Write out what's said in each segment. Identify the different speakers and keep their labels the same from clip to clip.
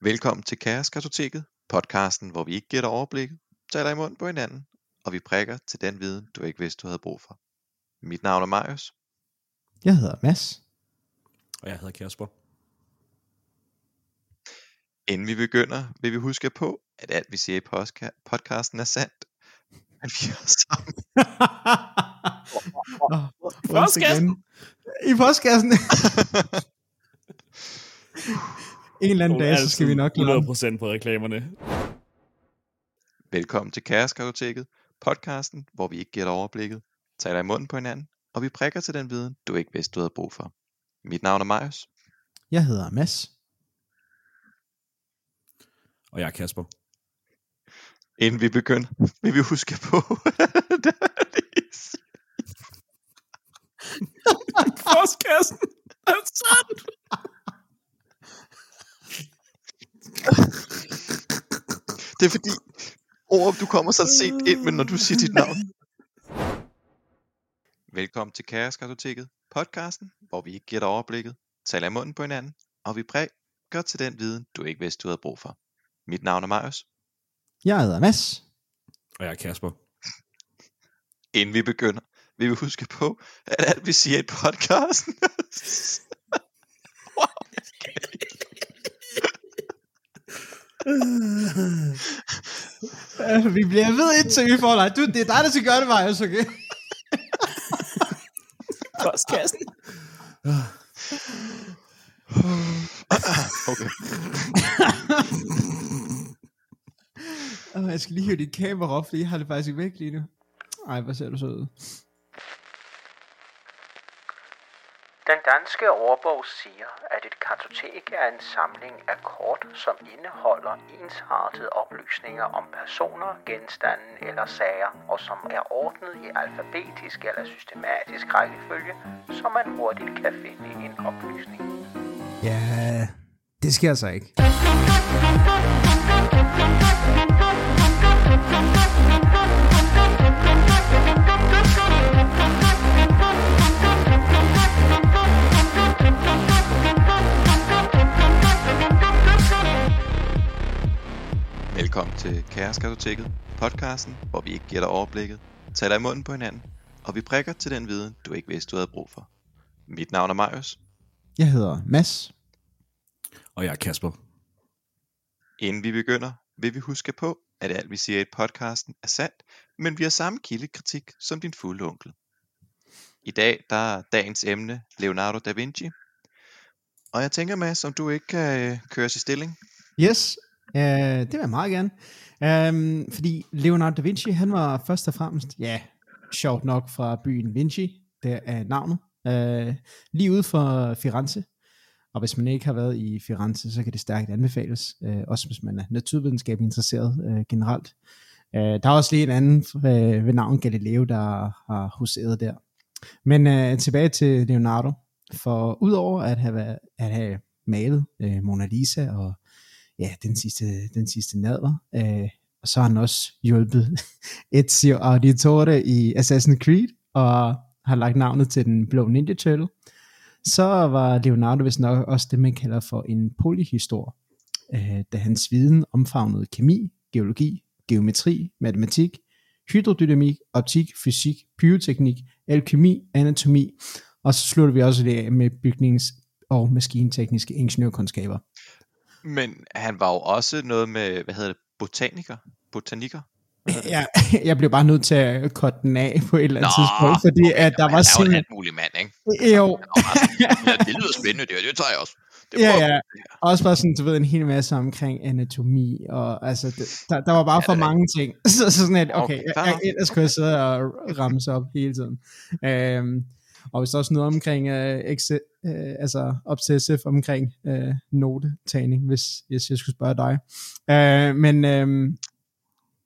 Speaker 1: Velkommen til Kaoskartoteket, podcasten, hvor vi ikke giver dig overblikket, taler i munden på hinanden, og vi prikker til den viden, du ikke vidste, du havde brug for. Mit navn er Marius.
Speaker 2: Jeg hedder Mads.
Speaker 3: Og jeg hedder Kasper.
Speaker 1: Inden vi begynder, vil vi huske på, at alt vi siger i podcasten er sandt. Men vi er sammen.
Speaker 2: oh,
Speaker 3: postkassen.
Speaker 2: I postkassen. en eller anden dag, så skal vi nok klare
Speaker 3: 100% på reklamerne.
Speaker 1: Velkommen til Kaoskartoteket, podcasten, hvor vi ikke giver dig overblikket, taler i munden på hinanden, og vi prikker til den viden, du ikke vidste, du havde brug for. Mit navn er Marius.
Speaker 2: Jeg hedder Mads.
Speaker 3: Og jeg er Kasper.
Speaker 1: Inden vi begynder, vil vi huske på,
Speaker 3: Postkassen er sandt.
Speaker 1: Det er fordi, ord, du kommer så sent ind, men når du siger dit navn. Velkommen til Kaoskartoteket, podcasten, hvor vi ikke giver dig overblikket, taler i munden på hinanden, og vi prikker til den viden, du ikke vidste, du havde brug for. Mit navn er Marius.
Speaker 2: Jeg hedder Mads.
Speaker 3: Og jeg er Kasper.
Speaker 1: Inden vi begynder, vil vi huske på, at alt vi siger i podcasten... wow, jeg kan ikke.
Speaker 2: Øh, vi bliver ved indtil vi får dig. Du, det er dig, der skal gøre det, Marius, okay?
Speaker 3: Postkassen.
Speaker 1: okay.
Speaker 2: Jeg skal lige hive dit kamera op, fordi jeg har det faktisk ikke væk lige nu. Ej, hvor ser du så ud.
Speaker 4: Den danske ordbog siger, at et kartotek er en samling af kort, som indeholder ensartede oplysninger om personer, genstande eller sager, og som er ordnet i alfabetisk eller systematisk rækkefølge, så man hurtigt kan finde en oplysning.
Speaker 2: Ja, det sker så ikke.
Speaker 1: Velkommen til Kaoskartoteket, podcasten, hvor vi ikke giver dig overblikket, taler i munden på hinanden, og vi prikker til den viden, du ikke vidste, du havde brug for. Mit navn er Marius.
Speaker 2: Jeg hedder Mads.
Speaker 3: Og jeg er Kasper.
Speaker 1: Inden vi begynder, vil vi huske på, at alt vi siger i podcasten er sandt, men vi har samme kildekritik som din fulde onkel. I dag der er dagens emne Leonardo da Vinci. Og jeg tænker, Mads, om du ikke kan øh, køres i stilling.
Speaker 2: Yes, øh, det vil jeg meget gerne. Um, fordi Leonardo da Vinci, han var først og fremmest, ja, sjovt nok fra byen Vinci, der er navnet, øh, lige ude for Firenze. Og hvis man ikke har været i Firenze, så kan det stærkt anbefales, øh, også hvis man er naturvidenskab interesseret øh, generelt. Øh, der er også lige en anden øh, ved navn Galileo, der har huseret der. Men øh, tilbage til Leonardo, for udover at have, at have malet øh, Mona Lisa og ja, den sidste, den sidste nadver. Øh, og så har han også hjulpet Ezio Auditore i Assassin's Creed, og har lagt navnet til den blå Ninja Turtle. Så var Leonardo vist nok også det, man kalder for en polyhistor, øh, da hans viden omfavnede kemi, geologi, geometri, matematik, hydrodynamik, optik, fysik, pyroteknik, alkemi, anatomi, og så slutter vi også det af med bygnings- og maskintekniske ingeniørkundskaber.
Speaker 1: Men han var jo også noget med, hvad hedder det, botaniker? Botaniker?
Speaker 2: Ja, jeg blev bare nødt til at korte den af på et eller andet
Speaker 1: Nå,
Speaker 2: tidspunkt, fordi
Speaker 1: okay,
Speaker 2: at der var
Speaker 1: han er jo en mulig mand, ikke?
Speaker 2: Jo,
Speaker 1: sådan, ja, det lyder spændende, det, det tager jeg også. Det
Speaker 2: ja, ja. Også bare sådan, du ved, en hel masse omkring anatomi, og altså, det, der, der var bare
Speaker 1: Ja,
Speaker 2: for
Speaker 1: det
Speaker 2: mange ting. Så, så sådan et, okay,
Speaker 1: Okay,
Speaker 2: jeg, jeg, ellers kunne jeg sidde og ramse op hele tiden. Øhm, og hvis der også noget omkring, øh, exe, øh, altså obsessive omkring øh, notetagning, hvis, hvis jeg skulle spørge dig. Øh, men øh,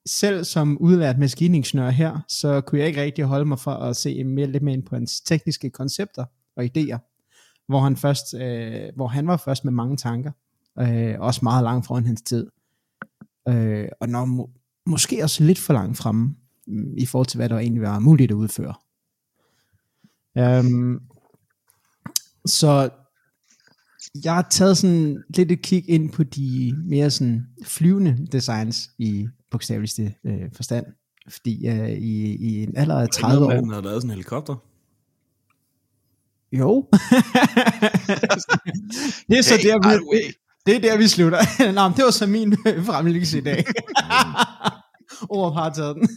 Speaker 2: selv som udlært maskiningeniør her, så kunne jeg ikke rigtig holde mig for at se mere lidt mere ind på hans tekniske koncepter og idéer, hvor han først, øh, hvor han var først med mange tanker, øh, også meget langt foran hans tid, øh, og når må, måske også lidt for langt fremme mm, i forhold til hvad der egentlig var muligt at udføre. Um, så jeg har taget sådan lidt et kig ind på de mere sådan flyvende designs i bogstaveligste øh, forstand. Fordi øh, i, i en alder af 30 år...
Speaker 3: Han har lavet sådan en helikopter.
Speaker 2: Jo. det er så
Speaker 1: Hey,
Speaker 2: der, vi, det er der, vi slutter. Nå, men det var så min fremlæggelse i dag. Ord har taget den.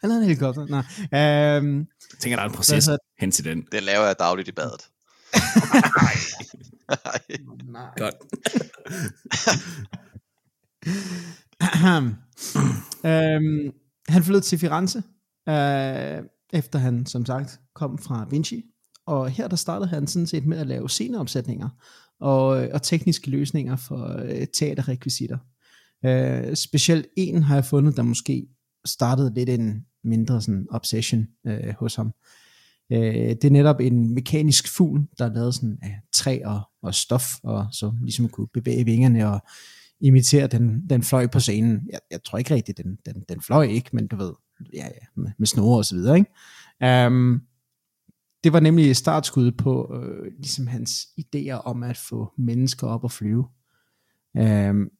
Speaker 2: Han havde en helikopter. Nå. Øhm,
Speaker 3: Jeg tænker, der er en proces
Speaker 2: hedder
Speaker 3: hen til den.
Speaker 1: Det laver jeg dagligt i badet.
Speaker 2: nej.
Speaker 3: Godt.
Speaker 2: øhm, han flyttede til Firenze, øh, efter han som sagt kom fra Vinci. Og her der startede han sådan set med at lave sceneopsætninger og, og tekniske løsninger for øh, teaterrekvisitter. Øh, specielt en har jeg fundet, der måske startede lidt en mindre sådan obsession øh, hos ham. Øh, det er netop en mekanisk fugl, der er lavet sådan af træ og, og stof, og så ligesom kunne bevæge vingerne og imitere den, den fløj på scenen. Jeg, jeg tror ikke rigtigt, den, den, den fløj ikke, men du ved, ja, ja, med, med snore og så videre, ikke? Um, det var nemlig startskuddet på øh, ligesom hans idéer om at få mennesker op og flyve. Um,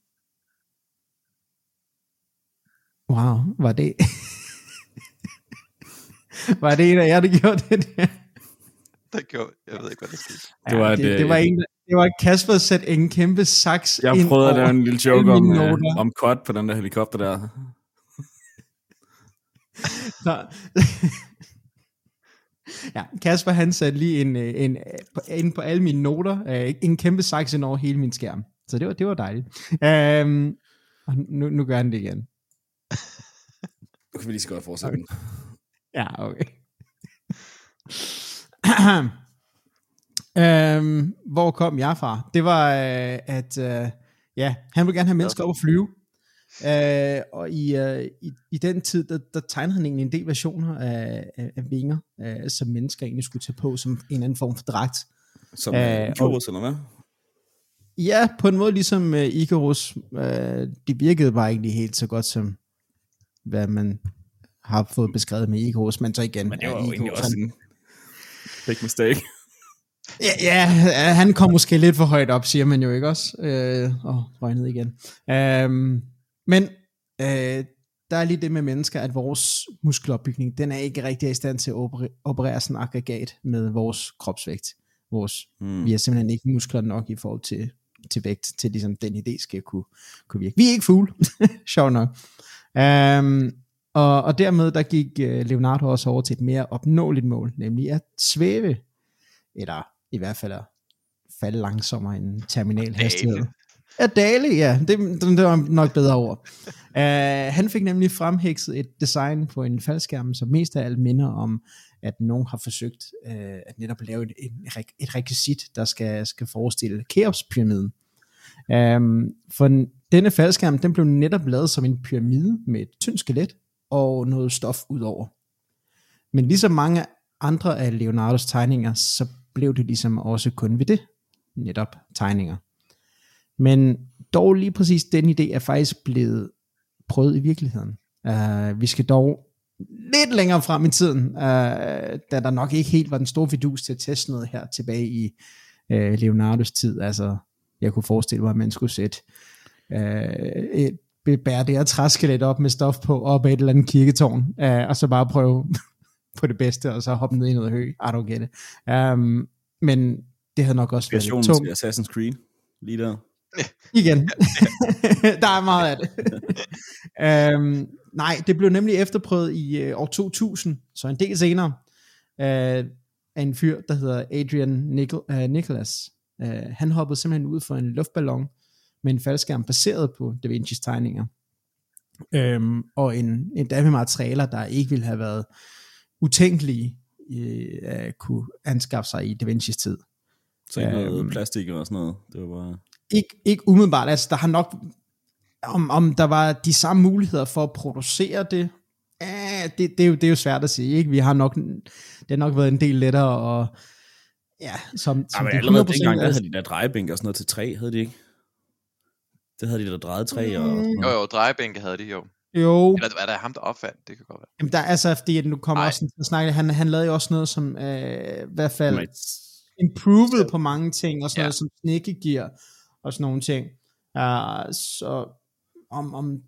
Speaker 2: wow, var det... var det en af jer, der gjorde det der?
Speaker 1: Det gjorde, jeg ved ikke, hvad der skete.
Speaker 3: Det var
Speaker 2: Ja,
Speaker 3: et,
Speaker 2: det, det var
Speaker 3: øh,
Speaker 2: en, der- det var Kasper sætte en kæmpe saks
Speaker 3: Jeg
Speaker 2: ind
Speaker 3: prøvede at lave en lille joke om, øh, om kort på den der helikopter der.
Speaker 2: Ja, Kasper han satte lige en, øh, en, på- ind på alle mine noter, øh, en kæmpe saks ind over hele min skærm. Så det var, det var dejligt. Um, og nu, nu gør han det igen.
Speaker 3: Nu kan vi lige så godt fortsætte. Okay.
Speaker 2: Ja, okay. um, hvor kom jeg fra? Det var, øh, at øh, ja, han ville gerne have mennesker op at flyve. Øh, og i, øh, i, i den tid, der, der tegnede han egentlig en del versioner af, af, af vinger, øh, som mennesker egentlig skulle tage på som en eller anden form for dragt.
Speaker 3: Som
Speaker 2: Øh,
Speaker 3: øh, Icarus, eller hvad?
Speaker 2: Ja, på en måde ligesom uh, Icarus. Uh, det virkede bare lige helt så godt som, hvad man har fået beskrevet med Icarus, men så igen.
Speaker 3: Men det var jo egentlig
Speaker 2: Icarus,
Speaker 3: også
Speaker 2: han,
Speaker 3: en big mistake.
Speaker 2: ja, ja, han kom måske lidt for højt op, siger man jo ikke også, og røg ned igen. Um, men uh, der er lige det med mennesker, at vores muskelopbygning, den er ikke rigtig i stand til at operere, operere sådan aggregat med vores kropsvægt. Vores
Speaker 3: Hmm.
Speaker 2: vi har simpelthen ikke muskler nok i forhold til, til vægt, til ligesom den idé skal kunne, kunne virke. Vi er ikke fugle, sjov nok. Um, og, og dermed der gik uh, Leonardo også over til et mere opnåeligt mål, nemlig at svæve, eller i hvert fald at falde langsommere end terminal hastighed. Ja, Dale, ja, det, det, var nok bedre ord. Uh, han fik nemlig fremhækset et design på en faldskærm, som mest af alt minder om, at nogen har forsøgt uh, at netop lave et, et, et rekvisit, der skal, skal forestille Keops-pyramiden. Um, for den, denne faldskærm, den blev netop lavet som en pyramide med et tyndt skelet og noget stof udover. Men ligesom mange andre af Leonardos tegninger, så blev det ligesom også kun ved det, netop tegninger. Men dog lige præcis den idé er faktisk blevet prøvet i virkeligheden. Uh, vi skal dog lidt længere frem i tiden, uh, da der nok ikke helt var den store fidus til at teste noget her tilbage i uh, Leonardos tid. Altså, jeg kunne forestille mig, at man skulle sætte uh, et bære det her træskelet op med stof på, op ad et eller andet kirketårn, uh, og så bare prøve på det bedste, og så hoppe ned i noget hø. I don't get it. Um, men det havde nok også været lidt tungt.
Speaker 3: til Assassin's Creed. Lige der.
Speaker 2: Igen. der er meget af det. øhm, nej, det blev nemlig efterprøvet i øh, år 2000, så en del senere, øh, af en fyr, der hedder Adrian Nicol- øh, Nicholas. Øh, han hoppede simpelthen ud for en luftballon med en faldskærm baseret på Da Vinci's tegninger. Øhm, og en, en med materialer, der ikke ville have været utænkelige øh, at kunne anskaffe sig i Da Vinci's tid.
Speaker 3: Så ikke noget
Speaker 2: Øhm.
Speaker 3: plastik og sådan noget. Det var bare...
Speaker 2: ikke, ikke umiddelbart, altså der har nok, om, om der var de samme muligheder for at producere det, eh, det, det, er jo, det er jo svært at sige, ikke? Vi har nok, det har nok været en del lettere, og ja, som,
Speaker 3: Ja,
Speaker 2: som
Speaker 3: men
Speaker 2: det
Speaker 3: allerede
Speaker 2: 100%
Speaker 3: dengang, der havde de der drejebænk og sådan noget til træ, havde de ikke? Det havde de der drejet træ og...
Speaker 2: Mm.
Speaker 1: Jo, jo, drejebænke havde de jo.
Speaker 2: Jo,
Speaker 1: Eller var der ham, der opfandt? Det kan godt være.
Speaker 2: jamen der er altså, fordi at nu kommer
Speaker 1: Ej.
Speaker 2: også en snak, han, han lavede jo også noget som, øh, i hvert fald,
Speaker 3: Nej.
Speaker 2: improved på mange ting, og sådan
Speaker 1: Ja.
Speaker 2: noget som Snikke gear, og sådan nogle ting. Uh, så om, om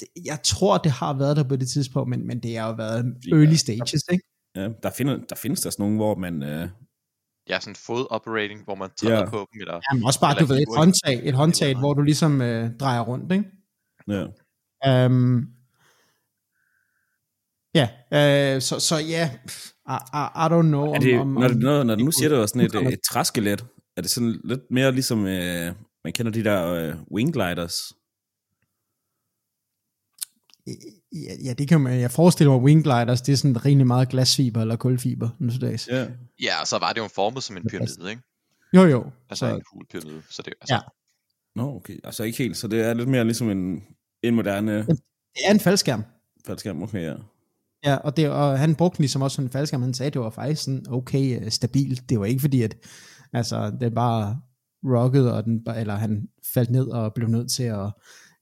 Speaker 2: det, jeg tror, det har været der på det tidspunkt, men, men det har jo været
Speaker 3: Ja.
Speaker 2: early stages, ikke?
Speaker 3: Ja, der, finder, der findes der sådan nogle, hvor man... Øh,
Speaker 1: Ja, sådan fod operating, hvor man træder
Speaker 3: Ja.
Speaker 1: på dem, eller...
Speaker 2: Jamen også bare,
Speaker 1: Eller
Speaker 2: du ved, et håndtag, et håndtag
Speaker 1: Eller-
Speaker 2: hvor du ligesom øh, drejer rundt, ikke?
Speaker 3: ja.
Speaker 2: Um, ja, øh, så, så ja, I, I, I don't know,
Speaker 3: Er det,
Speaker 2: om, om,
Speaker 3: når, når, når du nu siger, det var sådan et, et træskelet, er det sådan lidt mere ligesom, øh, man kender de der øh, wing gliders?
Speaker 2: Ja, ja, det kan man, jeg forestiller mig, wing gliders, det er sådan rimelig meget glasfiber eller kulfiber nu til dags.
Speaker 3: Ja.
Speaker 1: Ja, og så var det jo formet som en
Speaker 2: Det
Speaker 1: pyramide, ikke?
Speaker 2: Jo, jo.
Speaker 1: Altså
Speaker 2: så,
Speaker 1: en kuglepyramide. Så det, altså,
Speaker 2: Ja.
Speaker 3: Nå, okay. Altså ikke helt, så det er lidt mere ligesom en, en moderne
Speaker 2: det er en faldskærm.
Speaker 3: faldskærm. Okay, ja.
Speaker 2: Ja, og, det, og han brugte den ligesom også sådan en faldskærm, han sagde, det var faktisk sådan okay uh, stabilt. Det var ikke fordi, at altså, det bare rockede, og den, bare- eller han faldt ned og blev nødt til at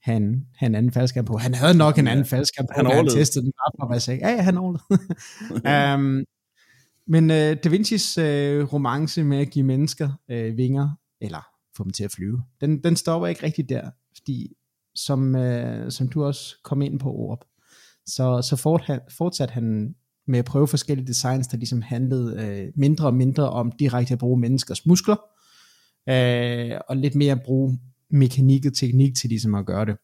Speaker 2: have en anden faldskærm på. Han havde nok en
Speaker 3: Ja.
Speaker 2: anden faldskærm på,
Speaker 3: Han
Speaker 2: han, han testede den bare, og jeg sagde, ja, ja, han overlevede. um, men uh, Da Vincis uh, romance med at give mennesker uh, vinger, eller få dem til at flyve, den, den stopper ikke rigtigt der, fordi som, uh, som du også kom ind på, Orb, så, så fort, han, fortsatte han med at prøve forskellige designs, der ligesom handlede øh, mindre og mindre om direkte at bruge menneskers muskler, øh, og lidt mere at bruge mekanik og teknik til ligesom at gøre det.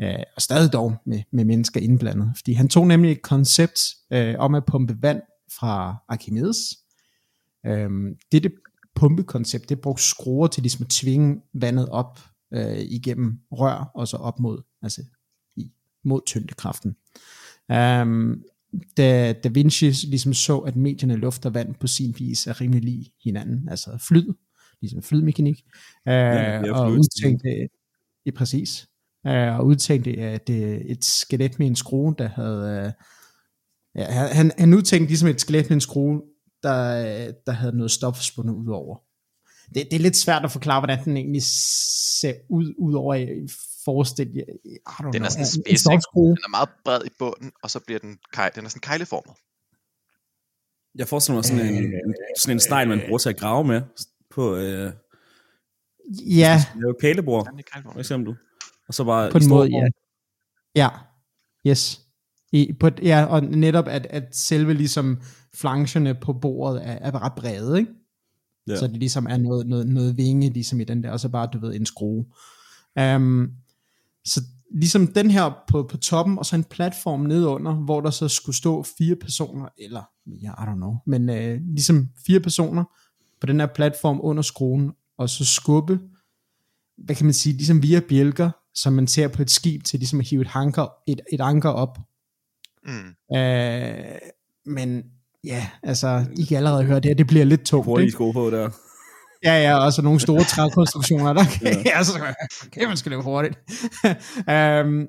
Speaker 2: Øh, og stadig dog med, med mennesker indblandet. Fordi han tog nemlig et koncept øh, om at pumpe vand fra Archimedes. Øh, dette pumpekoncept, det brugte skruer til ligesom at tvinge vandet op øh, igennem rør, og så op mod, altså i, mod tyngdekraften. Um, da Da Vinci ligesom så, at medierne luft og vand på sin vis er rimelig lige hinanden, altså flyd, ligesom flydmekanik, uh,
Speaker 3: ja,
Speaker 2: og udtænkte, ja, præcis, uh, og udtænkte at uh, et skelet med en skrue, der havde, uh, ja, han, han udtænkte ligesom et skelet med en skrue, der, der havde noget stof spundet ud over. Det, det er lidt svært at forklare, hvordan den egentlig ser ud, ud over i forestil, I don't
Speaker 1: Den
Speaker 2: know,
Speaker 1: er sådan
Speaker 2: en-
Speaker 1: spids. Den er meget bred i bunden, og så bliver den, kej, den er sådan kejleformet.
Speaker 3: Jeg forestiller mig sådan en, en, sådan en snegl, man bruger til at grave med på øh,
Speaker 2: Ja,
Speaker 3: lave
Speaker 1: er
Speaker 3: for eksempel. Og så bare
Speaker 2: på en måde, ja. Ja, yes. I, på, ja, og netop at, at selve ligesom flancherne på bordet er, er ret brede, ikke?
Speaker 3: Ja.
Speaker 2: Så det ligesom er noget, noget, noget vinge ligesom i den der, og så bare, du ved, en skrue. Um, så ligesom den her på, på toppen, og så en platform nedunder, hvor der så skulle stå fire personer, eller, ja, I don't know, men uh, ligesom fire personer på den her platform under skruen, og så skubbe, hvad kan man sige, ligesom via bjælker, som man ser på et skib til ligesom at hive et, hanker, et, et anker op.
Speaker 1: Mm.
Speaker 2: Øh, men ja, altså, I kan allerede høre det her, det bliver lidt tungt,
Speaker 3: Hurtige
Speaker 2: ikke?
Speaker 3: sko på der.
Speaker 2: Ja, ja, og så nogle store trækonstruktioner, der kan,
Speaker 3: Ja.
Speaker 2: altså, okay, man skal løbe hurtigt. um,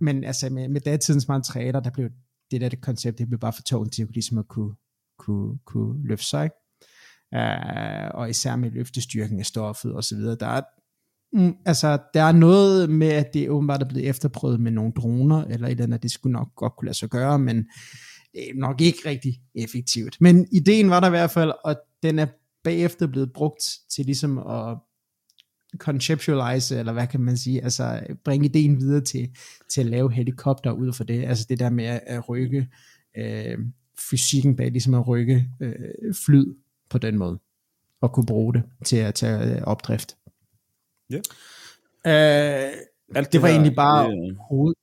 Speaker 2: men altså, med, med datidens materialer, der blev det der det koncept, det blev bare for tungt til ligesom at kunne, kunne, kunne løfte sig, ikke? Uh, og især med løftestyrken af stoffet og så videre. Der er, mm, altså, der er noget med, at det åbenbart er blevet efterprøvet med nogle droner, eller et eller andet, det skulle nok godt kunne lade sig gøre, men det er nok ikke rigtig effektivt. Men ideen var der i hvert fald, og den er bagefter blevet brugt til ligesom at conceptualize, eller hvad kan man sige, altså bringe ideen videre til, til at lave helikopter ud for det, altså det der med at, at rykke øh, fysikken bag, ligesom at rykke øh, flyd på den måde, og kunne bruge det til at tage øh, opdrift.
Speaker 3: Ja.
Speaker 2: Øh,
Speaker 3: Alt
Speaker 2: det var
Speaker 3: her,
Speaker 2: egentlig bare
Speaker 3: det,
Speaker 2: hoved,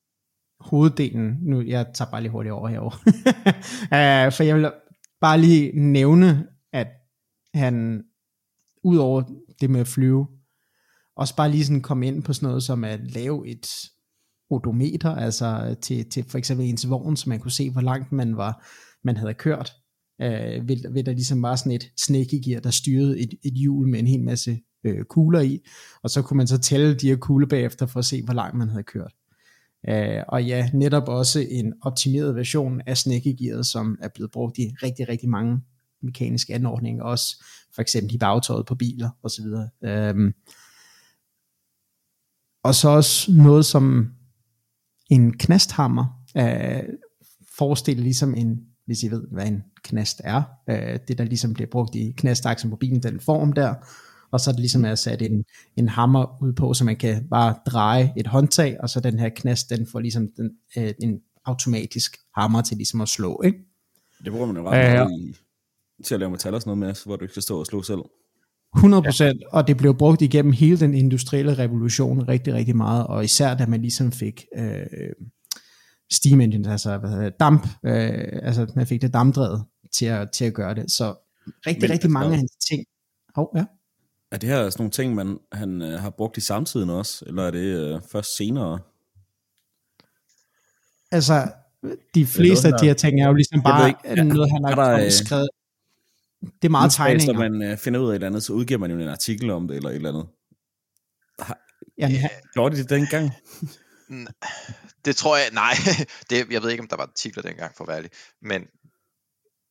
Speaker 2: hoveddelen. Nu, jeg tager bare lige hurtigt over herover. uh, for jeg vil bare lige nævne, at han, ud over det med at flyve, også bare lige sådan komme ind på sådan noget som at lave et odometer, altså til, til for eksempel ens vogn, så man kunne se, hvor langt man var, man havde kørt øh, ved, ved der ligesom var sådan et snækkegear, der styrede et, et hjul med en hel masse øh, kugler i, og så kunne man så tælle de her kugler bagefter for at se, hvor langt man havde kørt. Øh, og ja, netop også en optimeret version af snækkegearet, som er blevet brugt i rigtig, rigtig mange mekaniske anordninger, også for eksempel i bagtøjet på biler osv. Øh, og så også noget som en knasthammer, øh, forestiller ligesom en hvis I ved, hvad en knast er. Øh, det, der ligesom bliver brugt i knastaksen på bilen, den form der. Og så er det ligesom at sat en, en hammer ud på, så man kan bare dreje et håndtag, og så den her knast, den får ligesom den, øh, en automatisk hammer til ligesom at slå, ikke?
Speaker 3: Det bruger man jo ret
Speaker 2: Ja,
Speaker 3: meget i, til at lave metal og sådan noget med, hvor du ikke skal stå og slå selv.
Speaker 2: 100%, ja. og det blev brugt igennem hele den industrielle revolution rigtig, rigtig meget, og især da man ligesom fik øh, steam engines, altså hvad hedder det, damp, øh, altså man fik det dampdrevet til at, til at gøre det, så rigtig,
Speaker 3: Men
Speaker 2: rigtig mange af hans ting, oh, ja.
Speaker 3: Er det her sådan nogle ting, man han øh, har brugt i samtiden også, eller er det øh, først senere?
Speaker 2: altså de fleste af de her ting er jo ligesom bare
Speaker 3: ikke,
Speaker 2: ikke, noget, han har,
Speaker 3: er der,
Speaker 2: har
Speaker 3: øh,
Speaker 2: skrevet, det er meget tegninger.
Speaker 3: Når man øh, finder ud af et eller andet, så udgiver man jo en artikel om det, eller et eller andet.
Speaker 2: Jamen, han,
Speaker 3: Gjorde de det dengang?
Speaker 1: Det tror jeg, nej, det, jeg ved ikke, om der var artikler dengang, for at være ærlig. Men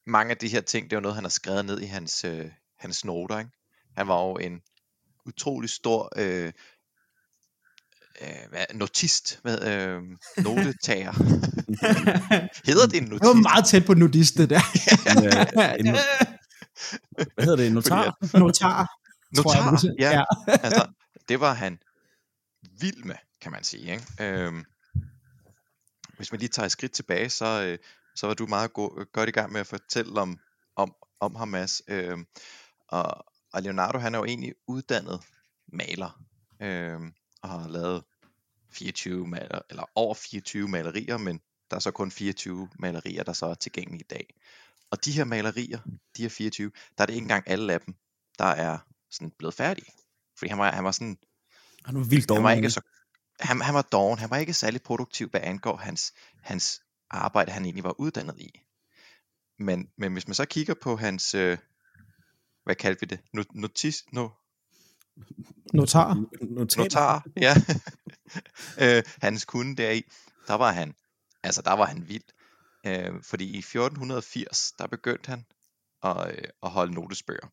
Speaker 1: mange af de her ting, det er jo noget, han har skrevet ned i hans, øh, hans noter. Ikke? Han var jo en utrolig stor øh, øh, hvad, notist, hvad, øh, notetager. Hedder det en
Speaker 2: det var
Speaker 1: notist?
Speaker 2: meget tæt på nudist, det der.
Speaker 3: En, øh, en, hvad hedder det? En notar?
Speaker 1: Fordi
Speaker 2: Notar. jeg,
Speaker 1: Notar,
Speaker 2: det-
Speaker 1: ja.
Speaker 2: ja.
Speaker 1: altså, det var han vild med, kan man sige. Ikke? Øhm, hvis man lige tager et skridt tilbage, så, øh, så var du meget go- godt i gang med at fortælle om, om, om ham, Mads. Øhm, og, og Leonardo, han er jo egentlig uddannet maler, øhm, og har lavet 24 maler, eller over 24 malerier, men der er så kun 24 malerier, der så er tilgængelige i dag. Og de her malerier, de her 24, der er det ikke engang alle af dem, der er sådan blevet færdige. Fordi han var, han var sådan,
Speaker 3: Han var vildt
Speaker 1: han var
Speaker 3: dårlig.
Speaker 1: ikke så, han, han var doven, han var ikke særlig produktiv, hvad angår hans, hans arbejde, han egentlig var uddannet i. Men, men hvis man så kigger på hans, øh, hvad kaldte vi det, No- notis, no,
Speaker 2: Notar.
Speaker 3: Notar.
Speaker 1: notar, ja, øh, hans kunde deri, der var han, altså der var han vild. Øh, fordi i 1480, der begyndte han at, øh, at holde notesbøger.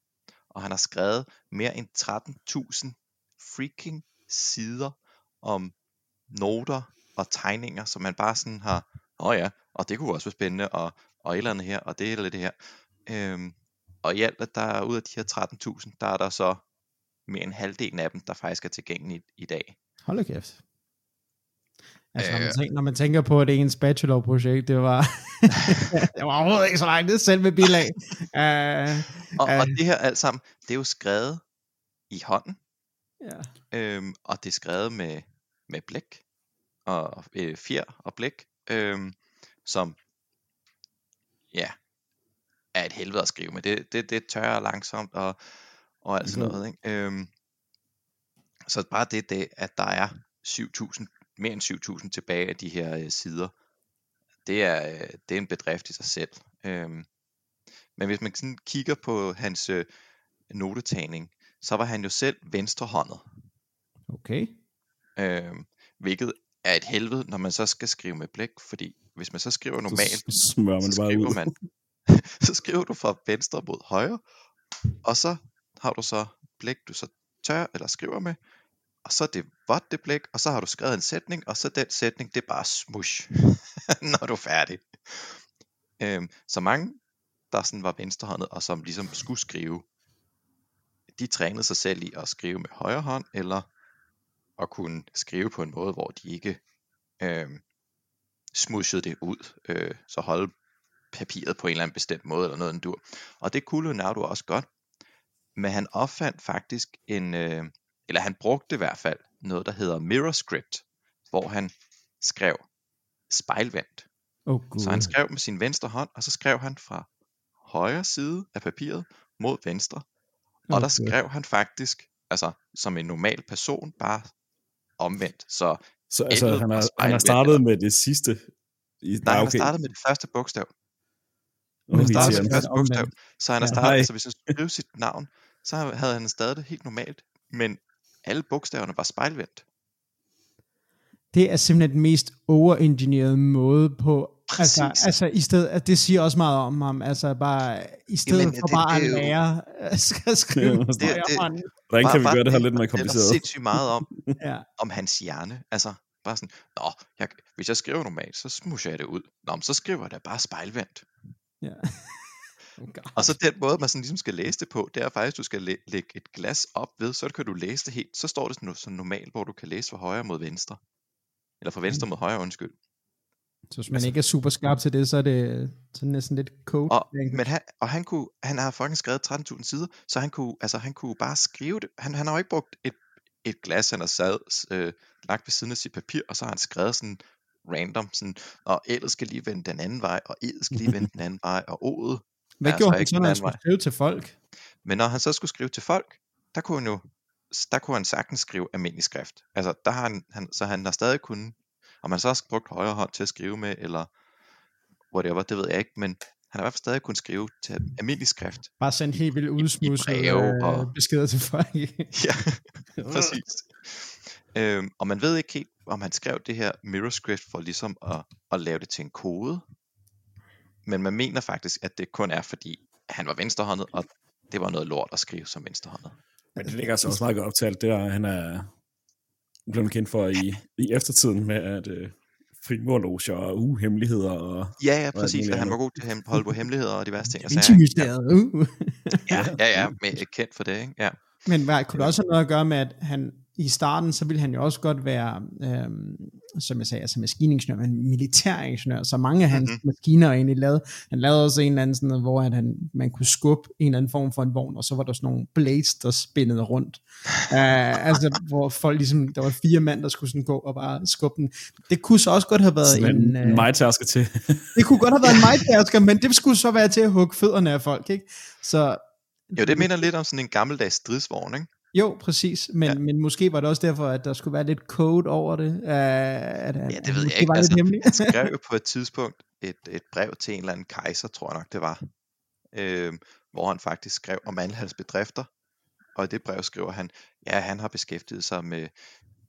Speaker 1: Og han har skrevet mere end 13.000 freaking sider om noter og tegninger, som man bare sådan har, åh oh ja, og det kunne også være spændende, og, og et eller andet her, og det eller det her. Øhm, og i alt, at der er ud af de her 13.000, der er der så mere end halvdelen af dem, der faktisk er tilgængelige i, dag.
Speaker 2: Hold da kæft. Altså, når, man
Speaker 1: Øh.
Speaker 2: tænker, når man tænker på, at det ens bachelorprojekt, det var, det var overhovedet ikke så langt, det er selv med bilag. Uh,
Speaker 1: Og,
Speaker 2: Ja.
Speaker 1: og det her alt sammen, det er jo skrevet i hånden,
Speaker 2: ja.
Speaker 1: øhm, og det er skrevet med, med blæk, og øh, fjer og blæk, øhm, som ja, er et helvede at skrive med. Det, det, det tørrer langsomt og, og alt sådan
Speaker 3: Jo.
Speaker 1: noget. Ikke? Øhm, så bare det, det, at der er 7.000, mere end 7.000 tilbage af de her øh, sider, det er, øh, det er en bedrift i sig selv. Øhm, men hvis man sådan kigger på hans øh, notetagning, så var han jo selv venstrehåndet.
Speaker 2: Okay.
Speaker 1: Øh, hvilket er et helvede, når man så skal skrive med blæk, fordi hvis man så skriver normalt,
Speaker 3: Så smører man
Speaker 1: så skriver
Speaker 3: ud.
Speaker 1: man, så skriver du fra venstre mod højre, og så har du så blæk, du så tør eller skriver med, og så er det vådt det blæk, og så har du skrevet en sætning, og så den sætning, det er bare smush, når du er færdig. Øhm, så mange, der sådan var venstrehåndet, og som ligesom skulle skrive, de trænede sig selv i at skrive med højre hånd, eller at kunne skrive på en måde, hvor de ikke øhm, smushede det ud, øh, så holde papiret på en eller anden bestemt måde, eller noget, en dur. Og det kunne Leonardo også godt, men han opfandt faktisk en, øh, eller han brugte i hvert fald noget, der hedder mirror script, hvor han skrev spejlvendt.
Speaker 2: Oh, God.
Speaker 1: Så han skrev med sin venstre hånd, og så skrev han fra højre side af papiret mod venstre. Og der
Speaker 2: Okay.
Speaker 1: skrev han faktisk, altså som en normal person, bare omvendt. Så
Speaker 3: Så altså, han, har, han har startet med det sidste. I,
Speaker 1: nej, han har startet med det første bogstav.
Speaker 3: Åh,
Speaker 1: Han startede med det første bogstav. Så han har
Speaker 2: Ja,
Speaker 1: startet,
Speaker 3: hej.
Speaker 1: så hvis han skulle skrive sit navn, så havde han stadig det helt normalt. Men alle bogstaverne var spejlvendt.
Speaker 2: Det er simpelthen den mest overengineerede måde på, altså,
Speaker 1: Præcis.
Speaker 2: altså i stedet, at det siger også meget om ham, altså bare, i stedet
Speaker 1: Jamen,
Speaker 2: for
Speaker 1: det-
Speaker 2: bare
Speaker 1: det er
Speaker 2: at
Speaker 1: jo-
Speaker 2: lære at sk- skrive
Speaker 3: Det- det-
Speaker 1: det-.
Speaker 3: Hvordan kan vi gøre det her lidt mere kompliceret?
Speaker 1: sindssygt meget om,
Speaker 2: Ja.
Speaker 1: om hans hjerne. Altså, bare sådan, Nå, jeg, hvis jeg skriver normalt, så smusher jeg det ud. Nå, men så skriver jeg det bare spejlvendt.
Speaker 2: Ja. oh God.
Speaker 1: Og så den måde, man sådan ligesom skal læse det på, det er faktisk, at du skal læ- lægge et glas op ved, så kan du læse det helt. Så står det sådan, som normalt, hvor du kan læse fra højre mod venstre. Eller fra venstre mod højre, undskyld.
Speaker 2: Så hvis man ikke er super skarp til det, så er det, så næsten lidt code.
Speaker 1: Og, men han, og han, kunne, han har fucking skrevet 13.000 sider, så han kunne, altså, han kunne bare skrive det. Han, han har jo ikke brugt et, et glas, han har sad, øh, lagt ved siden af sit papir, og så har han skrevet sådan random, sådan, og L'et skal lige vende den anden vej, og E'et skal lige vende den anden vej, og O'et.
Speaker 2: Hvad
Speaker 1: altså
Speaker 2: gjorde han
Speaker 1: ikke
Speaker 2: så, når han skulle
Speaker 1: vej.
Speaker 2: skrive til folk?
Speaker 1: Men når han så skulle skrive til folk, der kunne han jo, der kunne han sagtens skrive almindelig skrift. Altså, der har han, han, så han har stadig kunnet, om man så har brugt højre hånd til at skrive med, eller whatever, det ved jeg ikke, men han har i hvert fald stadig kunnet skrive til almindelig skrift.
Speaker 2: Bare sendt helt vildt udsmusset
Speaker 1: breve
Speaker 2: øh,
Speaker 1: og-
Speaker 2: beskeder til folk.
Speaker 1: Ja, præcis. Øhm, og man ved ikke helt, om han skrev det her mirror script for ligesom at, at lave det til en kode. Men man mener faktisk, at det kun er fordi, han var venstrehåndet, og det var noget lort at skrive som venstrehåndet.
Speaker 3: Men det ligger altså også meget godt op til alt det, og han er blevet kendt for i, i eftertiden med at øh, frimurloger og uhemmeligheder. Og,
Speaker 1: Ja, ja, præcis. At han var god til at holde på hemmeligheder og diverse ting. og ikke?
Speaker 2: mysteriet. Uh.
Speaker 1: Ja, ja, ja, med, kendt for det, ikke? Ja.
Speaker 2: Men hvad, kunne det også have noget at gøre med, at han i starten, så ville han jo også godt være, øhm, som jeg sagde, altså maskiningeniør, men militæringeniør, så mange af hans
Speaker 1: Mhm.
Speaker 2: mm-hmm. maskiner er egentlig lavet. Han lavede også en eller anden sådan noget, hvor at han, man kunne skubbe en eller anden form for en vogn, og så var der sådan nogle blades, der spændede rundt. uh, altså, hvor folk ligesom, der var fire mand, der skulle sådan gå og bare skubbe den. Det kunne så også godt have været
Speaker 3: sådan
Speaker 2: en...
Speaker 3: en, en
Speaker 2: øh,
Speaker 3: majtærsker til.
Speaker 2: det kunne godt have været en majtærsker, men det skulle så være til at hugge fødderne af folk, ikke? Så
Speaker 1: Jo, det minder lidt om sådan en gammeldags stridsvogn, ikke?
Speaker 2: Jo, præcis, men,
Speaker 1: Ja.
Speaker 2: men måske var det også derfor, at der skulle være lidt code over det. Uh, at,
Speaker 1: Ja, det ved jeg ikke.
Speaker 2: var
Speaker 1: Altså,
Speaker 2: hemmeligt.
Speaker 1: han skrev jo på et tidspunkt et, et brev til en eller anden kejser, tror jeg nok det var, øh, hvor han faktisk skrev om alle hans bedrifter. Og i det brev skriver han, ja, han har beskæftiget sig med,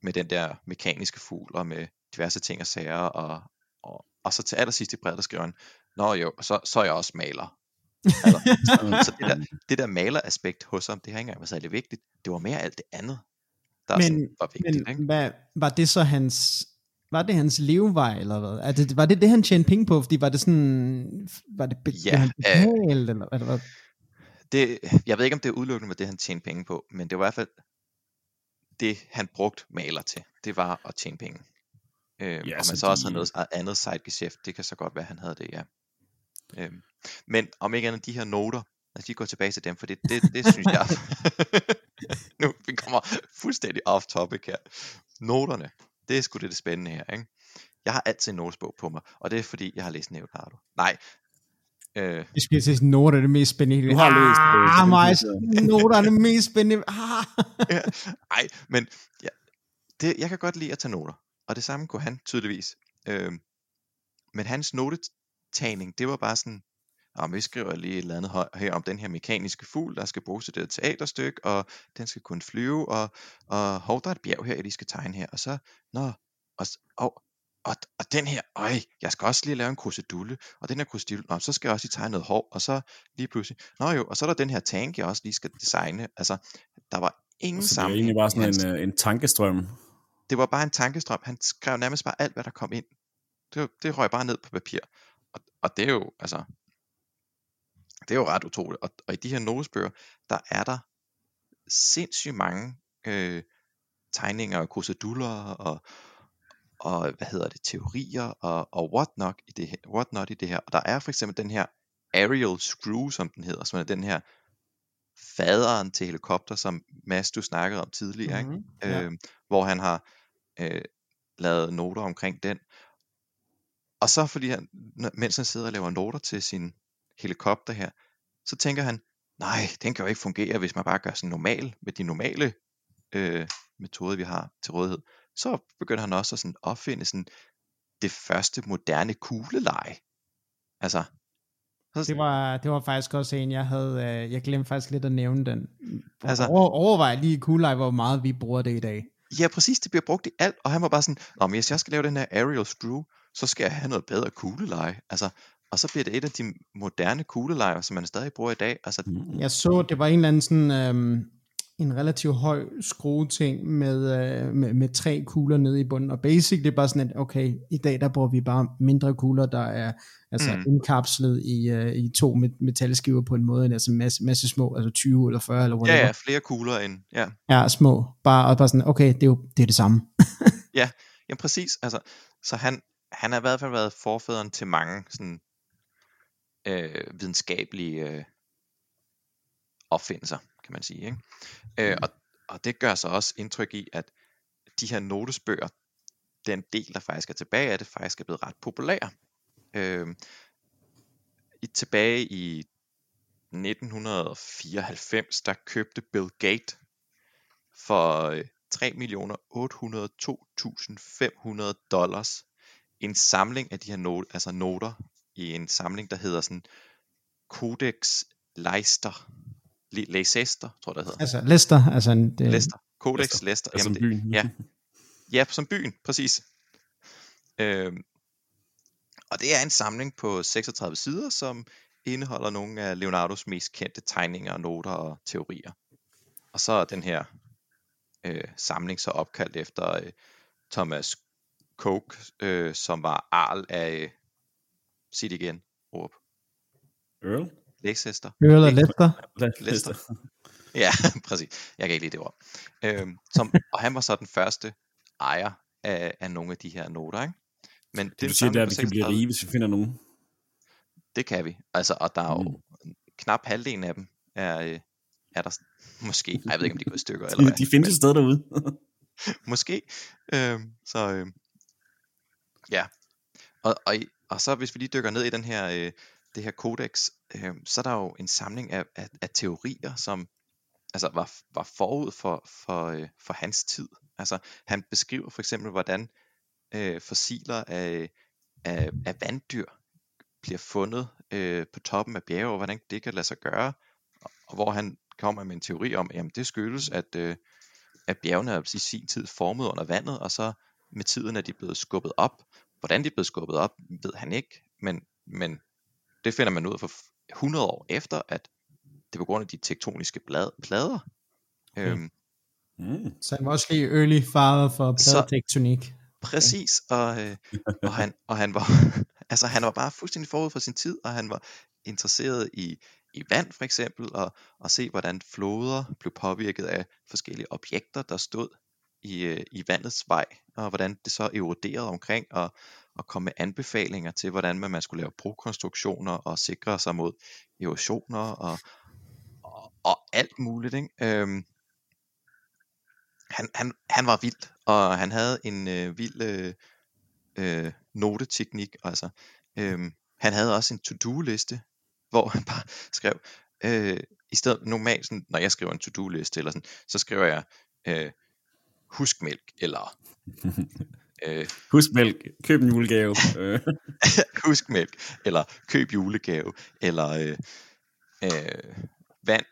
Speaker 1: med den der mekaniske fugl og med diverse ting og sager. Og, og, og så til allersidst i brevet, der skriver han, Nå jo, så, så er jeg også maler. Altså, så, så det, der, det der maleraspekt hos ham, det har ikke engang været særlig vigtigt. Det var mere alt det andet, der
Speaker 2: Men-
Speaker 1: sådan var vigtigt.
Speaker 2: Men
Speaker 1: ikke?
Speaker 2: hvad, var det så hans... Var det hans levevej, eller hvad? Er det, var det det, han tjente penge på? Fordi var det sådan... Var det be,
Speaker 1: Ja,
Speaker 2: han
Speaker 1: øh,
Speaker 2: betalt, eller, eller hvad?
Speaker 1: det, jeg ved ikke, om det er udelukkende var det, han tjente penge på, men det var i hvert fald det, han brugte maler til. Det var at tjene penge. Øhm,
Speaker 3: Ja,
Speaker 1: og
Speaker 3: så
Speaker 1: man så også
Speaker 3: de-
Speaker 1: havde noget andet sidegeschæft, det kan så godt være, han havde det, ja. Øhm, men om ikke andet, de her noter, lad os lige gå tilbage til dem, for det, det, det synes jeg, nu vi kommer fuldstændig off topic her. Noterne, det er sgu det, det spændende her, ikke? Jeg har altid en notesbog på mig, og det er fordi, jeg har læst Leonardo. Nej, øh,
Speaker 2: Jeg skulle til noter er det mest spændende.
Speaker 3: Du har læst det,
Speaker 2: Ah, mig, noter er det mest spændende. Ah.
Speaker 1: ja, ej, men ja, det, jeg kan godt lide at tage noter, og det samme kunne han tydeligvis. Øhm, men hans notetagning, det var bare sådan, om vi skriver lige et eller andet her om den her mekaniske fugl, der skal bruges til det teaterstykke, og den skal kunne flyve, og, og hov, der er et bjerg her, jeg lige skal tegne her, og så, nå, og, og, og, og den her, øj, jeg skal også lige lave en krusedulle, og den her krusedulle, nå, så skal jeg også lige tegne noget hår, og så lige pludselig, nå jo, og så er der den her tank, jeg også lige skal designe, altså, der var ingen
Speaker 3: Så det er
Speaker 1: sammenhæng
Speaker 3: egentlig bare sådan en, øh, en tankestrøm.
Speaker 1: det var bare en tankestrøm. Han skrev nærmest bare alt, hvad der kom ind. Det, det røg bare ned på papir. Og, og det er jo, altså, det er jo ret utroligt. Og, og i de her notesbøger, der er der sindssygt mange øh, tegninger og kruseduller og, og, hvad hedder det, teorier og, og whatnot i det her, whatnot i det her. Og der er for eksempel den her aerial screw, som den hedder, som er den her faderen til helikopter, som Mads, du snakkede om tidligere, ikke?
Speaker 2: Mhm, ja.
Speaker 1: øh, hvor han har øh, lavet noter omkring den. Og så fordi han, mens han sidder og laver noter til sin helikopter her, så tænker han, nej, den kan jo ikke fungere, hvis man bare gør sådan normal, med de normale øh, metoder, vi har til rådighed. Så begynder han også at sådan opfinde sådan det første moderne kugleleje. Altså, så,
Speaker 2: Det var, det var faktisk også en, jeg havde, øh, jeg glemte faktisk lidt at nævne den.
Speaker 1: Altså-
Speaker 2: Over, overvej lige i Cool hvor meget vi bruger det i dag.
Speaker 1: Ja, præcis, det bliver brugt i alt, og han var bare sådan, Nå, men hvis jeg skal lave den her aerial screw, så skal jeg have noget bedre kugleleje. Altså, og så bliver det et af de moderne kuglelejer, som man stadig bruger i dag. Altså,
Speaker 3: Mm.
Speaker 2: Jeg så, det var en eller anden sådan, øhm, en relativt høj skrueting med, øh, med, med tre kugler nede i bunden, og basic det er bare sådan, at okay, i dag der bruger vi bare mindre kugler, der er altså
Speaker 1: Mm.
Speaker 2: indkapslet i, øh, i to met- metalskiver på en måde, altså masse, masse små, altså 20 eller 40 eller
Speaker 1: Ja,
Speaker 2: whatever.
Speaker 1: ja, flere kugler end, ja.
Speaker 2: ja små, bare, og bare sådan, okay, det er jo det, er det samme.
Speaker 1: Ja, præcis. Altså, så han, han har i hvert fald været forfæderen til mange sådan, øh, videnskabelige øh, opfindelser, kan man sige. Ikke? Øh, og, og det gør så også indtryk i, at de her notesbøger, den del, der faktisk er tilbage af det, faktisk er blevet ret populære. Øh, i, tilbage i 1994, der købte Bill Gates for øh, 3.802.500 dollars en samling af de her noter, altså noter i en samling, der hedder sådan Codex Leicester. Le- Leicester, tror jeg, det hedder.
Speaker 2: Altså Lester, altså en, det,
Speaker 1: Leicester. Codex Leicester.
Speaker 3: Altså
Speaker 1: Jamen,
Speaker 3: byen.
Speaker 1: ja. Ja, som byen, præcis. Øhm, og det er en samling på 36 sider, som indeholder nogle af Leonardos mest kendte tegninger, noter og teorier. Og så er den her øh, samling så opkaldt efter øh, Thomas Coke, øh, som var arl af, øh, sig det igen, Orup,
Speaker 3: Earl?
Speaker 1: Leicester.
Speaker 2: Earl og Lester.
Speaker 3: Lad-
Speaker 1: Lester. Ja, præcis. Jeg kan ikke lide det ord. Øhm, som, og han var så den første ejer af, af nogle af de her noter, ikke? Men
Speaker 3: Det
Speaker 1: er
Speaker 3: du siger, det er, at vi kan blive
Speaker 1: 36
Speaker 3: rige, hvis vi finder nogen.
Speaker 1: Det kan vi. Altså, og der er jo
Speaker 3: Mm.
Speaker 1: knap halvdelen af dem er, øh, er der måske, ej, jeg ved ikke, om de går i stykker eller
Speaker 3: De,
Speaker 1: hvad.
Speaker 3: de findes et sted derude.
Speaker 1: Måske. Øhm, så øhm, ja. Og, og, og så hvis vi lige dykker ned i den her, øh, det her kodex, øh, så er der jo en samling af, af, af teorier, som altså var, var forud for, for, øh, for hans tid. Altså han beskriver for eksempel, hvordan øh, fossiler af, af, af vanddyr bliver fundet øh, på toppen af bjerge, og hvordan det kan lade sig gøre, og, og hvor han kommer med en teori om, at det skyldes, at, øh, at bjergene er i sin tid formet under vandet, og så med tiden er de blevet skubbet op. Hvordan de er blevet skubbet op, ved han ikke, men, men det finder man ud af for 100 år efter, at det er på grund af de tektoniske blad, plader. Øhm,
Speaker 3: Mm.
Speaker 2: Så han var også lige early father for
Speaker 1: Så-
Speaker 2: pladetektonik.
Speaker 1: Præcis, og, øh, og, han, og han var altså han var bare fuldstændig forud for sin tid, og han var interesseret i, i vand for eksempel, og, og se hvordan floder blev påvirket af forskellige objekter, der stod i, øh, i vandets vej, og hvordan det så eroderede omkring, og, og komme med anbefalinger til, hvordan man, man skulle lave brokonstruktioner og sikre sig mod erosioner og, og, og alt muligt. Ikke? Øhm, han, han, han var vild, og han havde en øh, vild øh, øh, noteteknik. Altså, øhm, han havde også en to-do-liste, hvor han bare skrev, øh, i stedet normalt, sådan, når jeg skriver en to-do-liste, eller sådan, så skriver jeg, øh, husk mælk, eller øh,
Speaker 3: Husk mælk. Køb en julegave. Øh,
Speaker 1: husk mælk, eller køb julegave, eller øh, øh, vand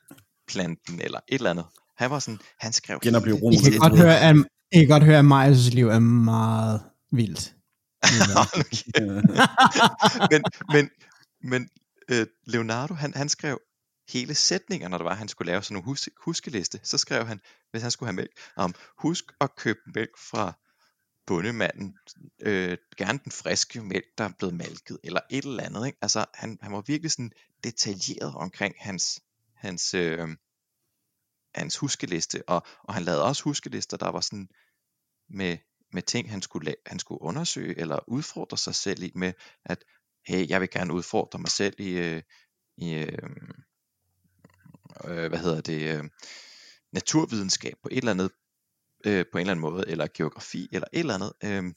Speaker 1: planten, eller et eller andet. Han var sådan, han skrev
Speaker 3: Genopliv
Speaker 1: hele
Speaker 2: I kan, godt høre, at, I kan godt høre, at Marius' liv er meget vildt.
Speaker 1: Men, men, men øh, Leonardo, han, han skrev hele sætninger, når det var, han skulle lave sådan en hus, huskeliste. Så skrev han, hvis han skulle have mælk, om husk at købe mælk fra bundemanden. Øh, gerne den friske mælk, der er blevet malket, eller et eller andet. Ikke? Altså, han, han var virkelig sådan detaljeret omkring hans, hans, øh, hans huskeliste, og, og han lavede også huskelister, der var sådan med, med ting, han skulle, la- han skulle undersøge, eller udfordre sig selv i, med at, hey, jeg vil gerne udfordre mig selv i, øh, i øh, øh, hvad hedder det, øh, naturvidenskab på et eller andet, øh, på en eller anden måde, eller geografi, eller et eller andet. Øh,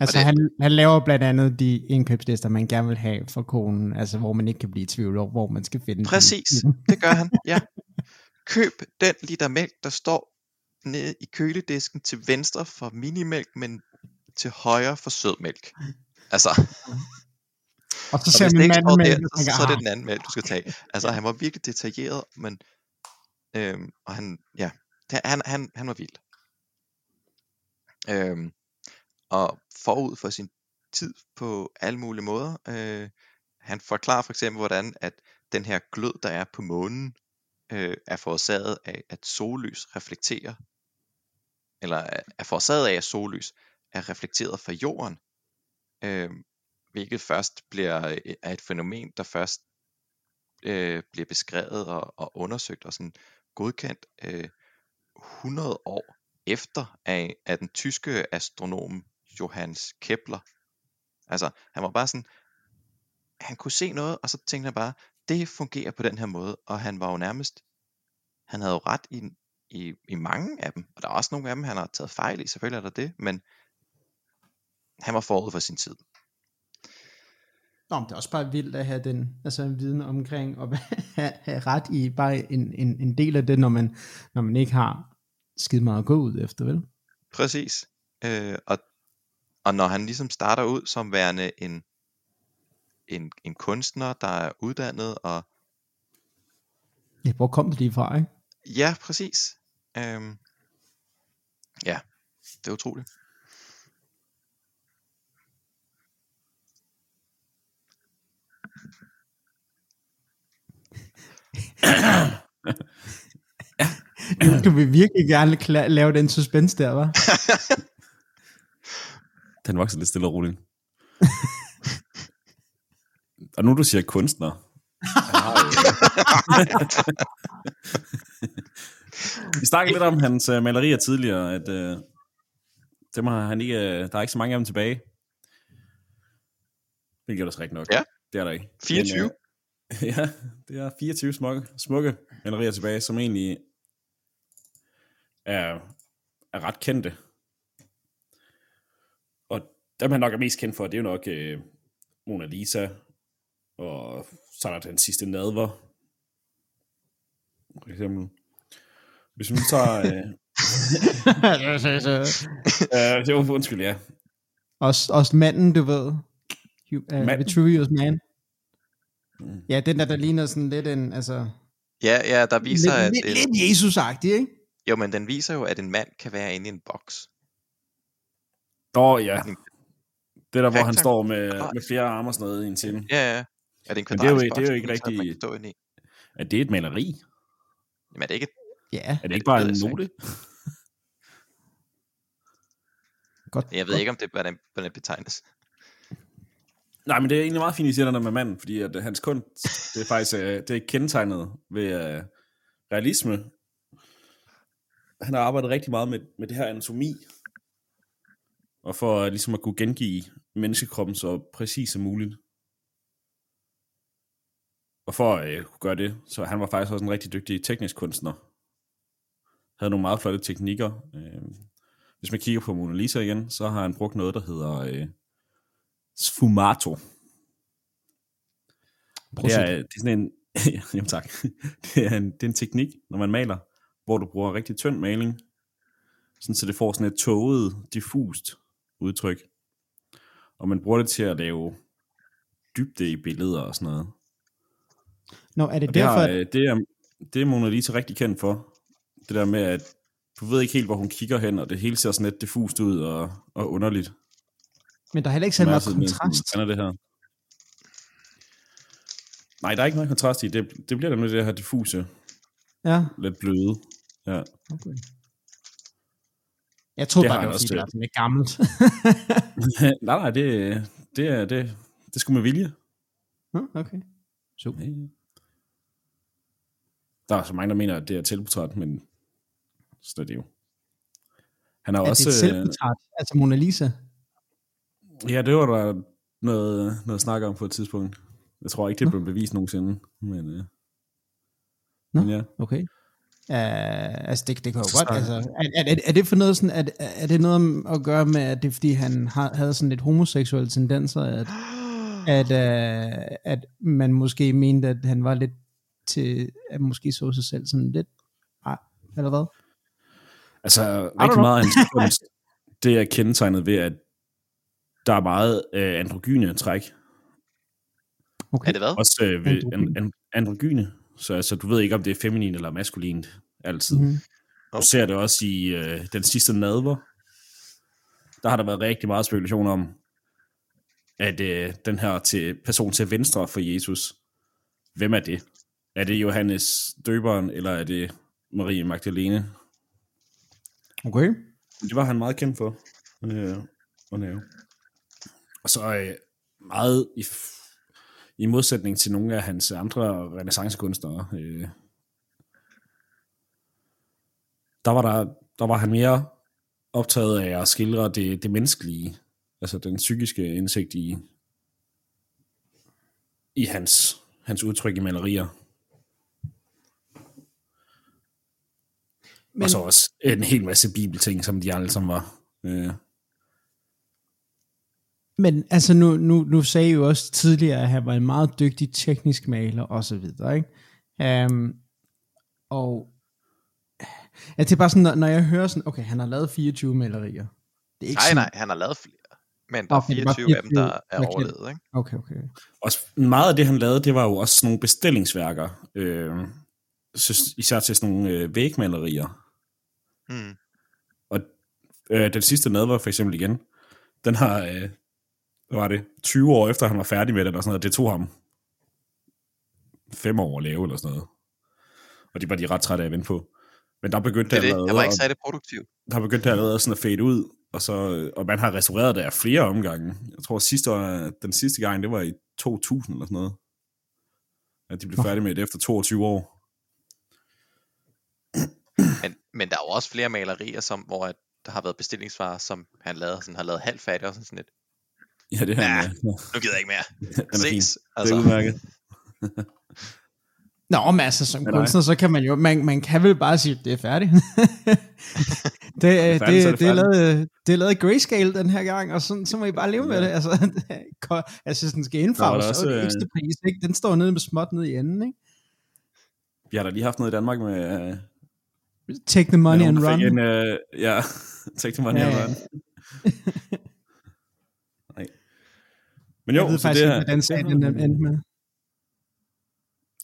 Speaker 2: Altså
Speaker 1: det-
Speaker 2: han, han laver blandt andet de indkøbslister, man gerne vil have for konen, altså hvor man ikke kan blive i tvivl om, hvor man skal finde den.
Speaker 1: Præcis, det gør han, ja. Køb den liter mælk, der står nede i køledisken til venstre for minimælk, men til højre for sødmælk. Altså,
Speaker 2: Og så
Speaker 1: og
Speaker 2: ser man manden
Speaker 1: der,
Speaker 2: med,
Speaker 1: så, så er det den anden mælk, du skal tage. Altså, han var virkelig detaljeret, men øhm, og han, ja, han, han, han var vild. Øhm, og forud for sin tid på alle mulige måder. Øh, han forklarer for eksempel, hvordan at den her glød, der er på månen, øh, er forårsaget af, at sollys reflekterer, eller er- er forårsaget af, at sollys er reflekteret fra jorden, øh, hvilket først bliver øh, er et fænomen, der først øh, bliver beskrevet og, og undersøgt og sådan godkendt øh, 100 år efter af, af den tyske astronom Johannes Kepler. Altså, han var bare sådan, han kunne se noget, og så tænkte han bare, det fungerer på den her måde, og han var jo nærmest, han havde jo ret i, i, i mange af dem, og der er også nogle af dem, han har taget fejl i, selvfølgelig er der det, men han var forud for sin tid.
Speaker 2: Nå, men det er også bare vildt at have den altså en viden omkring og have, have ret i bare en, en, en del af det, når man, når man ikke har skide meget at gå ud efter, vel?
Speaker 1: Præcis. Øh, og, og når han ligesom starter ud som værende en, en, en kunstner, der er uddannet, og
Speaker 2: Ja, hvor kom det lige fra, ikke?
Speaker 1: ja, præcis. Øhm, ja, det er utroligt.
Speaker 2: Du, du vil virkelig gerne kla- lave den suspense der, var?
Speaker 3: Den vokser lidt stille og roligt. og nu du siger kunstner. Vi snakkede lidt om hans uh, malerier tidligere, at uh, dem har han ikke, uh, der er ikke så mange af dem tilbage. Hvilket er også rigtigt nok.
Speaker 1: Ja.
Speaker 3: Det er der ikke.
Speaker 1: 24?
Speaker 3: Men, uh, ja, det er 24 smukke, smukke malerier tilbage, som egentlig er, er ret kendte. Og dem han nok er mest kendt for, det er jo nok øh, Mona Lisa, og så er der den sidste nadver. For eksempel. Hvis vi tager... Øh, øh, det var undskyld, ja.
Speaker 2: også, også manden, du ved. Uh,
Speaker 3: Manden?
Speaker 2: Vitruvius Man.
Speaker 3: Mm.
Speaker 2: Ja, den der, der ligner sådan lidt en, altså...
Speaker 1: Ja, ja, der viser, at
Speaker 2: lidt,
Speaker 1: en,
Speaker 2: lidt, lidt Jesus-agtig, ikke?
Speaker 1: jo, men den viser jo, at en mand kan være inde i en boks.
Speaker 3: Åh, oh, ja.
Speaker 1: En-
Speaker 3: Det er der, hvor han står med, med flere arme og sådan noget i en scene.
Speaker 1: Ja, ja. Er det en
Speaker 3: Men det er jo-
Speaker 1: kvadratisk
Speaker 3: det er jo ikke rigtig-
Speaker 1: stå inde i?
Speaker 3: Er det et maleri?
Speaker 1: Jamen er det ikke.
Speaker 2: Ja,
Speaker 3: Er det ikke bare en note?
Speaker 2: godt.
Speaker 1: Jeg ved ikke, om det hvordan, hvordan det betegnes.
Speaker 3: Nej, men det er egentlig meget fint, I siger den der med manden, fordi at øh, hans kunst, det er faktisk øh, det er kendetegnet ved uh, realisme. Han har arbejdet rigtig meget med, med det her anatomi, og for uh, ligesom at kunne gengive menneskekroppen så præcis som muligt. Og for at uh, kunne gøre det, så han var faktisk også en rigtig dygtig teknisk kunstner. Havde nogle meget flotte teknikker. Uh, hvis man kigger på Mona Lisa igen, så har han brugt noget, der hedder Uh, sfumato. Det er, det er sådan en, jamen tak, det er, en, det er en teknik, når man maler, hvor du bruger rigtig tynd maling, sådan så det får sådan et tåget, diffust udtryk. Og man bruger det til at lave dybde i billeder og sådan noget.
Speaker 2: Nå, er det
Speaker 3: Og det,
Speaker 2: derfor,
Speaker 3: har,
Speaker 2: at,
Speaker 3: øh, det, er, det er Mona Lisa rigtig kendt for. Det der med, at du ved ikke helt, hvor hun kigger hen, og det hele ser sådan lidt diffust ud og, og underligt.
Speaker 2: Men der er heller ikke så meget
Speaker 3: er
Speaker 2: kontrast.
Speaker 3: Hvordan er det her? Nej, der er ikke noget kontrast i. Det, det bliver der nu det her diffuse,
Speaker 2: Ja,
Speaker 3: lidt bløde. Ja.
Speaker 2: okay. Jeg troede
Speaker 3: Det
Speaker 2: bare, det var fordi, det sådan lidt gammelt.
Speaker 3: nej, nej, det, det, er, det, det skulle med vilje.
Speaker 2: Okay. Super.
Speaker 3: Der er så mange, der mener, at det er selvportræt, men så er det jo. Han har
Speaker 2: Er
Speaker 3: også...
Speaker 2: det et selvportræt? Altså Mona Lisa?
Speaker 3: Ja, det var der noget, noget snak om på et tidspunkt. Jeg tror ikke, det blev bevist nogensinde. Men, øh,
Speaker 2: Nå.
Speaker 3: men ja.
Speaker 2: Okay. Uh, altså det, det kan jo
Speaker 3: Så-
Speaker 2: godt, altså, er, er, er, det for noget sådan, er, er det noget at gøre med, at det er fordi han har, havde sådan lidt homoseksuelle tendenser, at, at, uh, at man måske mente, at han var lidt til, at måske så sig selv sådan lidt, ah, eller hvad?
Speaker 3: Altså, rigtig meget af hans kunst, det er kendetegnet ved, at der er meget øh, androgyne træk.
Speaker 2: Okay.
Speaker 1: Er det hvad?
Speaker 3: Også øh, ved
Speaker 2: Androgyne.
Speaker 3: an, an, androgyne. Så altså, du ved ikke, om det er feminin eller maskulint altid.
Speaker 2: Mhm.
Speaker 3: Mm-hmm. Du ser det også i øh, den sidste nadver. Der har der været rigtig meget spekulation om, at øh, den her til person til venstre for Jesus, hvem er det? Er det Johannes Døberen, eller er det Marie Magdalene?
Speaker 2: Okay.
Speaker 3: Det var han meget kendt for øh, at lave. Og så øh, meget i, i modsætning til nogle af hans andre renaissancekunstnere, øh, der var der, der var han mere optaget af at skildre det, det menneskelige, altså den psykiske indsigt i, i hans, hans udtryk i malerier. Men... Og så også en hel masse bibelting, som de alle sammen var. Øh.
Speaker 2: Men altså nu, nu, nu sagde I jo også tidligere, at han var en meget dygtig teknisk maler og så videre, ikke? Um, og ja, det er bare sådan, når, når jeg hører sådan, okay, han har lavet 24 malerier.
Speaker 1: Det er ikke nej, sådan, nej, han har lavet flere. Men der okay, er 24, 24 af dem, der er overlevet, ikke?
Speaker 2: Okay, okay.
Speaker 3: Også meget af det, han lavede, det var jo også sådan nogle bestillingsværker. Øh, især til sådan nogle øh, vægmalerier. Hmm. Og øh, den sidste nadver for eksempel igen, den har, øh, var det, 20 år efter han var færdig med det, eller sådan noget, det tog ham fem år at lave, eller sådan noget. Og det var de ret trætte af at vente på. Men der begyndte
Speaker 1: det, det. Han var ikke særlig produktiv.
Speaker 3: Der begyndte det allerede sådan at fade ud, og, så, og man har restaureret det af flere omgange. Jeg tror, sidste år, den sidste gang, det var i 2000 eller sådan noget. At de blev færdige med det efter 22 år.
Speaker 1: Men, men der er jo også flere malerier, som, hvor at der har været bestillingsvarer, som han lavede, sådan, har lavet halvfærdigt og sådan lidt.
Speaker 3: Ja, det har
Speaker 1: ja,
Speaker 3: han. Ja.
Speaker 1: Nu gider jeg ikke mere.
Speaker 3: Ses. Altså. Det er udmærket.
Speaker 2: Nå, men altså som kunstner, så kan man jo, man, man kan vel bare sige, det er færdigt. det, det, er færdigt, det, det, det, er lavet, det er lavet grayscale den her gang, og så, så må I bare leve ja. med det. Altså, altså den skal indfarves, så er det ekstra pris, ikke? Den står nede med småt nede i enden, ikke?
Speaker 3: Vi har da lige haft noget i Danmark med... Uh,
Speaker 2: take the money and run.
Speaker 3: En, uh, ja, take the money ja, and run. Men jo,
Speaker 2: jeg ved
Speaker 3: så
Speaker 2: faktisk
Speaker 3: det,
Speaker 2: ikke, hvordan sagen den endte med.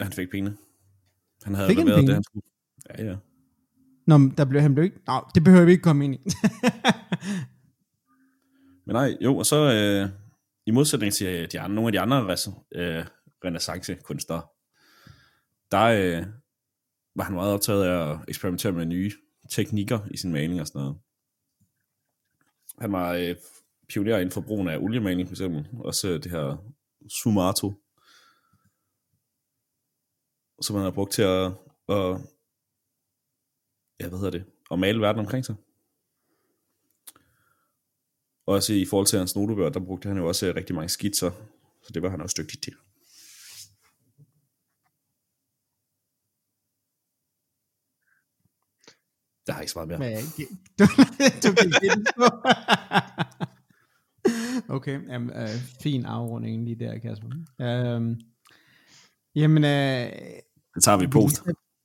Speaker 3: Han fik penge. Han havde
Speaker 2: fik
Speaker 3: leveret det, han skulle. Ja, ja.
Speaker 2: Nå, der blev han blev ikke... Nå, det behøver vi ikke komme ind i.
Speaker 3: Men nej, jo, og så øh, i modsætning til de andre, nogle af de andre øh, renaissance-kunstnere, der øh, var han meget optaget af at eksperimentere med nye teknikker i sin maling og sådan noget. Han var øh, pionerer inden for brugen af oliemaling, for eksempel. Også det her Sumato, som man har brugt til at, at ja, hvad hedder det, at male verden omkring sig. Også i forhold til hans notebøger, der brugte han jo også øh, rigtig mange skitser, så det var han også dygtig til. Der har ikke så meget mere.
Speaker 2: Men, du, du du, okay, jamen, øh, fin afrunding lige der, Kasper. Um, jamen, øh,
Speaker 3: det tager vi post.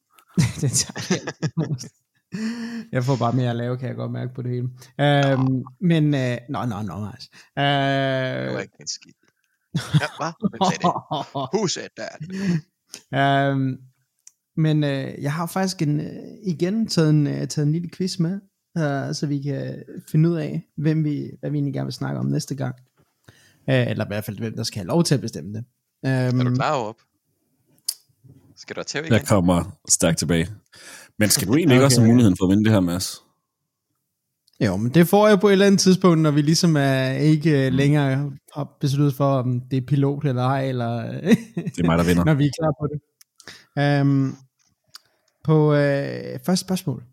Speaker 2: det tager vi post. Jeg får bare mere at lave, kan jeg godt mærke på det hele. Øhm, men, øh, nå, nå, nå, Mars. Øh,
Speaker 1: det var ikke en skid. Ja, hvad? Who said that?
Speaker 2: Øhm, men øh, jeg har faktisk en, øh, igen taget en, øh, taget en lille quiz med, øh, så vi kan finde ud af, hvem vi, hvad vi egentlig gerne vil snakke om næste gang. Øh, eller i hvert fald, hvem der skal have lov til at bestemme det.
Speaker 1: Øhm, er du klar op? Skal du have igen?
Speaker 3: Jeg kommer stærkt tilbage. Men skal du egentlig okay. ikke også have muligheden for at vinde det her, Mads?
Speaker 2: Jo, men det får jeg på et eller andet tidspunkt, når vi ligesom er ikke øh, længere har besluttet for, om det er pilot eller ej, eller
Speaker 3: det er mig, der vinder.
Speaker 2: når vi er klar på det. Um, på øh, første spørgsmål,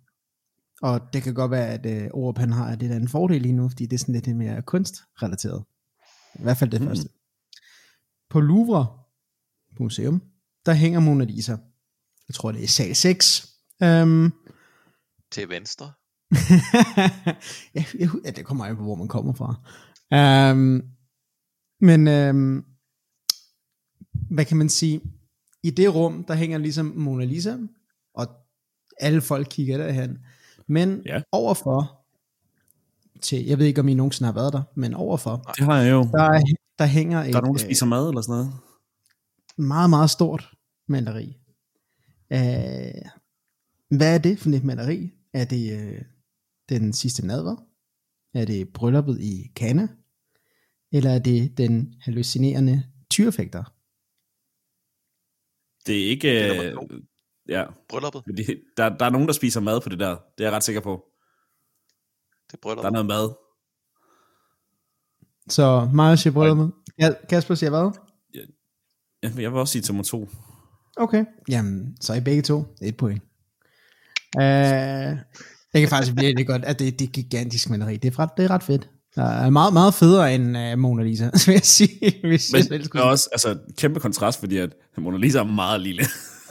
Speaker 2: og det kan godt være, at øh, Orup han har det der en fordel lige nu, fordi det er sådan lidt mere kunstrelateret. I hvert fald det mm. første. På Louvre Museum, der hænger Mona Lisa. Jeg tror, det er sal 6. Um,
Speaker 1: til venstre.
Speaker 2: ja, ja, det kommer an på, hvor man kommer fra. Um, men um, hvad kan man sige? I det rum, der hænger ligesom Mona Lisa, og alle folk kigger derhen. Men ja. overfor, til, jeg ved ikke, om I nogensinde har været der, men overfor,
Speaker 3: det har jeg jo.
Speaker 2: Der, der hænger et,
Speaker 3: Der er nogen, der spiser mad eller sådan noget.
Speaker 2: Meget, meget stort maleri. Uh, hvad er det for et maleri? Er det uh, den sidste nadver? Er det brylluppet i Kana? Eller er det den hallucinerende tyrefægter?
Speaker 3: Det er ikke...
Speaker 1: Det er
Speaker 3: øh, ja,
Speaker 1: Brylluppet.
Speaker 3: men det, der, der er nogen, der spiser mad på det der. Det er jeg ret sikker på.
Speaker 1: Det er
Speaker 3: Der er
Speaker 1: brylluppet.
Speaker 3: noget mad.
Speaker 2: Så Marius siger brylluppet. Ja, Kasper siger hvad?
Speaker 3: Ja, men jeg vil også sige nummer to.
Speaker 2: Okay. Jamen, så er I begge to. Et point. Uh, det kan faktisk blive lidt godt, at det, det er gigantisk maleri. Det er ret, det er ret fedt. Der er meget, meget federe end uh, Mona Lisa, vil jeg sige. Hvis jeg
Speaker 3: Men det er også altså, kæmpe kontrast, fordi at Mona Lisa er meget lille.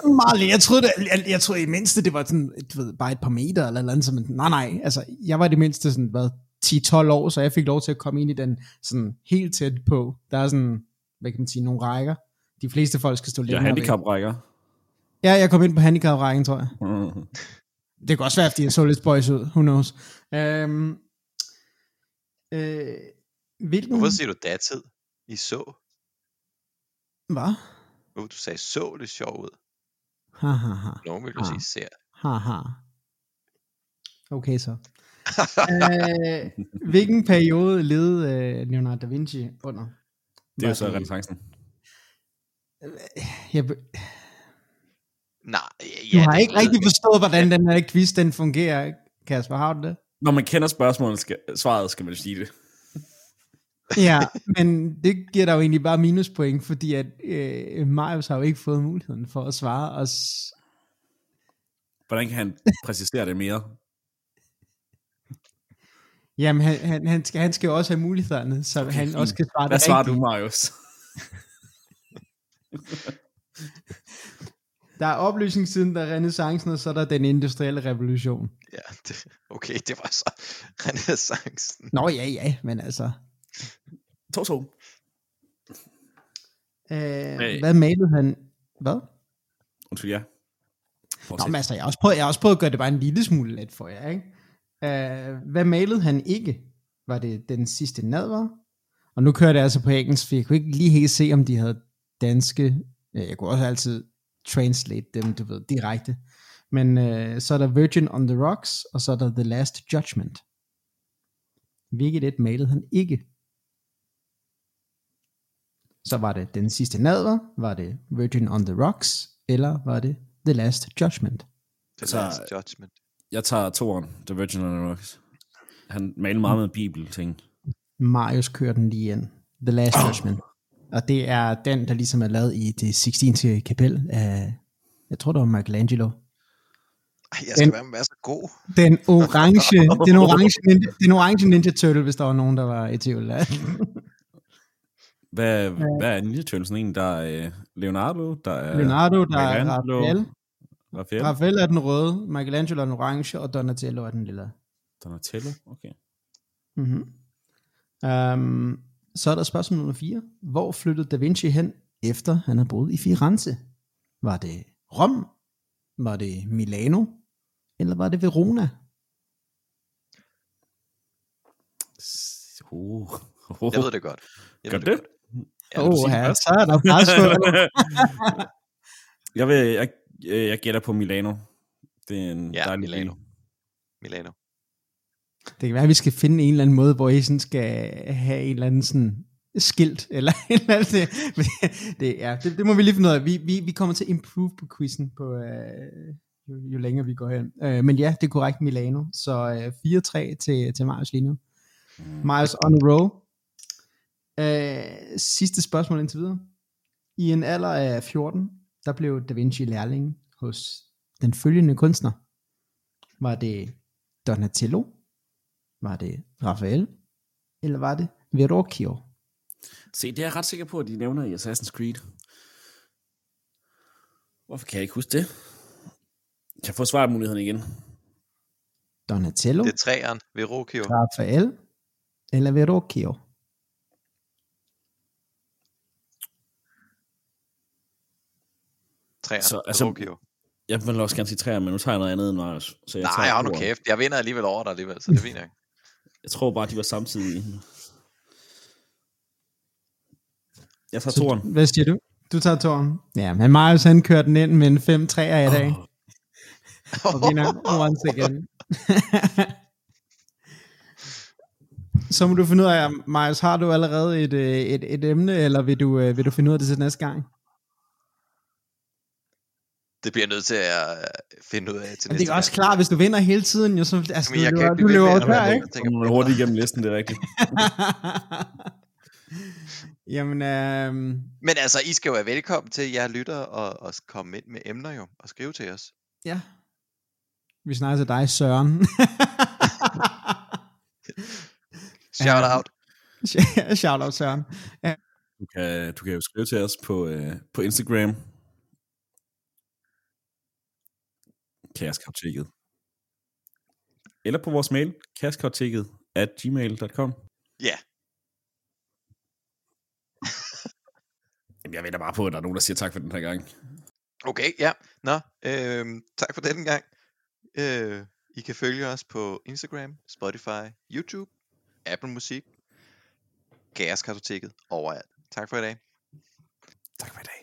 Speaker 2: Meget lidt. Jeg troede, det, jeg, jeg troede i mindste, det var sådan, du ved, bare et par meter eller noget andet. Men nej, nej. Altså, jeg var i det mindste sådan, hvad, 10-12 år, så jeg fik lov til at komme ind i den sådan helt tæt på. Der er sådan, hvad kan man sige, nogle rækker. De fleste folk skal stå
Speaker 3: er
Speaker 2: væk.
Speaker 3: handicaprækker.
Speaker 2: Ja, jeg kom ind på handicap-rækken, tror jeg.
Speaker 3: Mm.
Speaker 2: Det kan også være, fordi jeg så lidt boys ud. Who knows? Øhm, øh, hvilken...
Speaker 1: Hvorfor siger du datid? I så?
Speaker 2: Hvad?
Speaker 1: Hvorfor du sagde så lidt sjov ud?
Speaker 2: Ha, ha, ha.
Speaker 1: Nogen vil sige ser.
Speaker 2: Ha, ha. Okay så. øh, hvilken periode levede øh, Leonardo da Vinci under?
Speaker 3: Det er jo så renaissancen.
Speaker 2: Jeg,
Speaker 1: Nej,
Speaker 2: du
Speaker 1: ja,
Speaker 2: har
Speaker 1: det
Speaker 2: ikke rigtig forstået, hvordan den her quiz den fungerer, Kasper. Har du det?
Speaker 3: Når man kender spørgsmålet, skal, svaret skal man sige det.
Speaker 2: Ja, men det giver dig jo egentlig bare minuspoint, fordi at øh, Marius har jo ikke fået muligheden for at svare os.
Speaker 3: Hvordan kan han præcisere det mere?
Speaker 2: Jamen, han, han, han, skal, han skal jo også have mulighederne, så okay, han
Speaker 3: fint.
Speaker 2: også kan svare
Speaker 3: Hvad
Speaker 2: det
Speaker 3: svarer du,
Speaker 2: rigtigt.
Speaker 3: Marius?
Speaker 2: Der er oplysningstiden, der er renaissancen, og så er der den industrielle revolution.
Speaker 1: Ja, det, okay, det var så renaissancen.
Speaker 2: Nå ja, ja, men altså...
Speaker 3: 2-2.
Speaker 2: Øh,
Speaker 3: Hey.
Speaker 2: Hvad malede han? Hvad?
Speaker 3: Undskyld, ja.
Speaker 2: Nå, men altså, jeg har, også prøvet, jeg har også prøvet at gøre det bare en lille smule let for jer, ikke? Øh, hvad malede han ikke? Var det den sidste nadver? Og nu kører det altså på engelsk, for jeg kunne ikke lige helt se, om de havde danske... Jeg kunne også altid translate dem, du ved, direkte. Men øh, så er der Virgin on the Rocks, og så er der The Last Judgment. Hvilket et malede han ikke? Så var det den sidste nadver, var det Virgin on the Rocks, eller var det The Last Judgment?
Speaker 1: The last judgment.
Speaker 3: Jeg tager toeren, The Virgin on the Rocks. Han maler meget med bibelting.
Speaker 2: Marius kører den lige ind. The Last
Speaker 3: Oh.
Speaker 2: Judgment. Og det er den, der ligesom er lavet i det 16. kapel af, jeg tror det var Michelangelo.
Speaker 1: Ej, jeg skal
Speaker 2: Den-
Speaker 1: være med at være så god.
Speaker 2: Den orange, den orange, ninja, den orange Ninja Turtle, hvis der var nogen, der var i tvivl.
Speaker 3: Hvad, hvad er Ninja Turtles egentlig? Der er øh, Leonardo, der er
Speaker 2: Leonardo, der er. Raphael.
Speaker 3: Raphael,
Speaker 2: Raphael er den røde, Michelangelo er den orange, og Donatello er den lille.
Speaker 3: Donatello. Okay.
Speaker 2: Mm-hmm. Um, så er der spørgsmål nummer 4. Hvor flyttede Da Vinci hen, efter han havde boet i Firenze? Var det Rom? Var det Milano? Eller var det Verona?
Speaker 3: S- Uh.
Speaker 1: Jeg ved det godt. Jeg
Speaker 3: Gør
Speaker 1: ved
Speaker 3: det?
Speaker 1: godt. Ja,
Speaker 2: oh, ja, så er der pres
Speaker 3: jeg, vil, jeg, jeg gætter på Milano. Det er en
Speaker 1: Ja,
Speaker 3: dejlig
Speaker 1: Milano.
Speaker 3: by.
Speaker 1: Milano.
Speaker 2: Det kan være, at vi skal finde en eller anden måde, hvor I sådan skal have en eller anden sådan skilt, eller en eller anden, det, det, ja, det, det må vi lige finde ud af. Vi, vi, vi kommer til at improve på quizzen, på, øh, jo, jo længere vi går hen. Øh, men ja, det er korrekt Milano. Så øh, 4-3 til, til Marius lige nu. Marius on a roll. Øh, sidste spørgsmål indtil videre. I en alder af 14, der blev Da Vinci lærling hos den følgende kunstner. Var det Donatello? Var det Raphael? Eller var det Verrocchio?
Speaker 3: Se, det er jeg ret sikker på, at de nævner i Assassin's Creed. Hvorfor kan jeg ikke huske det? Kan jeg få svarmuligheden igen?
Speaker 2: Donatello,
Speaker 1: Det er træeren. Verrocchio.
Speaker 2: Raphael eller Verrocchio?
Speaker 1: Træeren.
Speaker 3: Så, altså,
Speaker 1: Verrocchio.
Speaker 3: Jeg vil også gerne sige træer, men nu tager jeg noget andet end Marius. Så jeg
Speaker 1: Nej,
Speaker 3: tager
Speaker 1: hold nu kæft. Jeg vinder alligevel over dig alligevel, så det er fint nok.
Speaker 3: Jeg tror bare, de var samtidig. Jeg tager toren.
Speaker 2: Hvad siger du? Du tager tårn. Ja, men Marius han kørte den ind med en 5-3 i dag. Og vinder once again. Så må du finde ud af, Marius, har du allerede et, øh, et, et emne, eller vil du, øh, vil du finde ud af det til næste gang?
Speaker 1: Det bliver jeg nødt til at øh, finde ud af til næste
Speaker 2: det er også klart, hvis du vinder hele tiden, jo, så, altså,
Speaker 1: Jamen, jeg
Speaker 2: du,
Speaker 1: kan
Speaker 2: du
Speaker 1: blive
Speaker 2: løber tør,
Speaker 1: den,
Speaker 2: ikke?
Speaker 3: man
Speaker 1: på
Speaker 3: hurtigt igennem listen, det er rigtigt.
Speaker 2: Jamen, øhm,
Speaker 1: Men altså, I skal jo være velkommen til, jer lytter, og, og komme ind med emner jo, og skrive til os.
Speaker 2: ja. Vi snakker til dig, Søren.
Speaker 1: Shout
Speaker 2: Ja.
Speaker 1: out.
Speaker 2: Shout out, Søren.
Speaker 3: Du kan, du kan jo skrive til os på, øh, på Instagram. Kaoskartoteket. Eller på vores mail, kaoskartoteket at gmail.com.
Speaker 1: Ja,
Speaker 3: Jamen, jeg venter bare på, at der er nogen, der siger tak for den her gang.
Speaker 1: okay, ja. Nå, øhm, tak for denne gang. Øh, I kan følge os på Instagram, Spotify, YouTube, Apple Musik, Gaskartoteket overalt. Tak for i dag.
Speaker 3: Tak for i dag.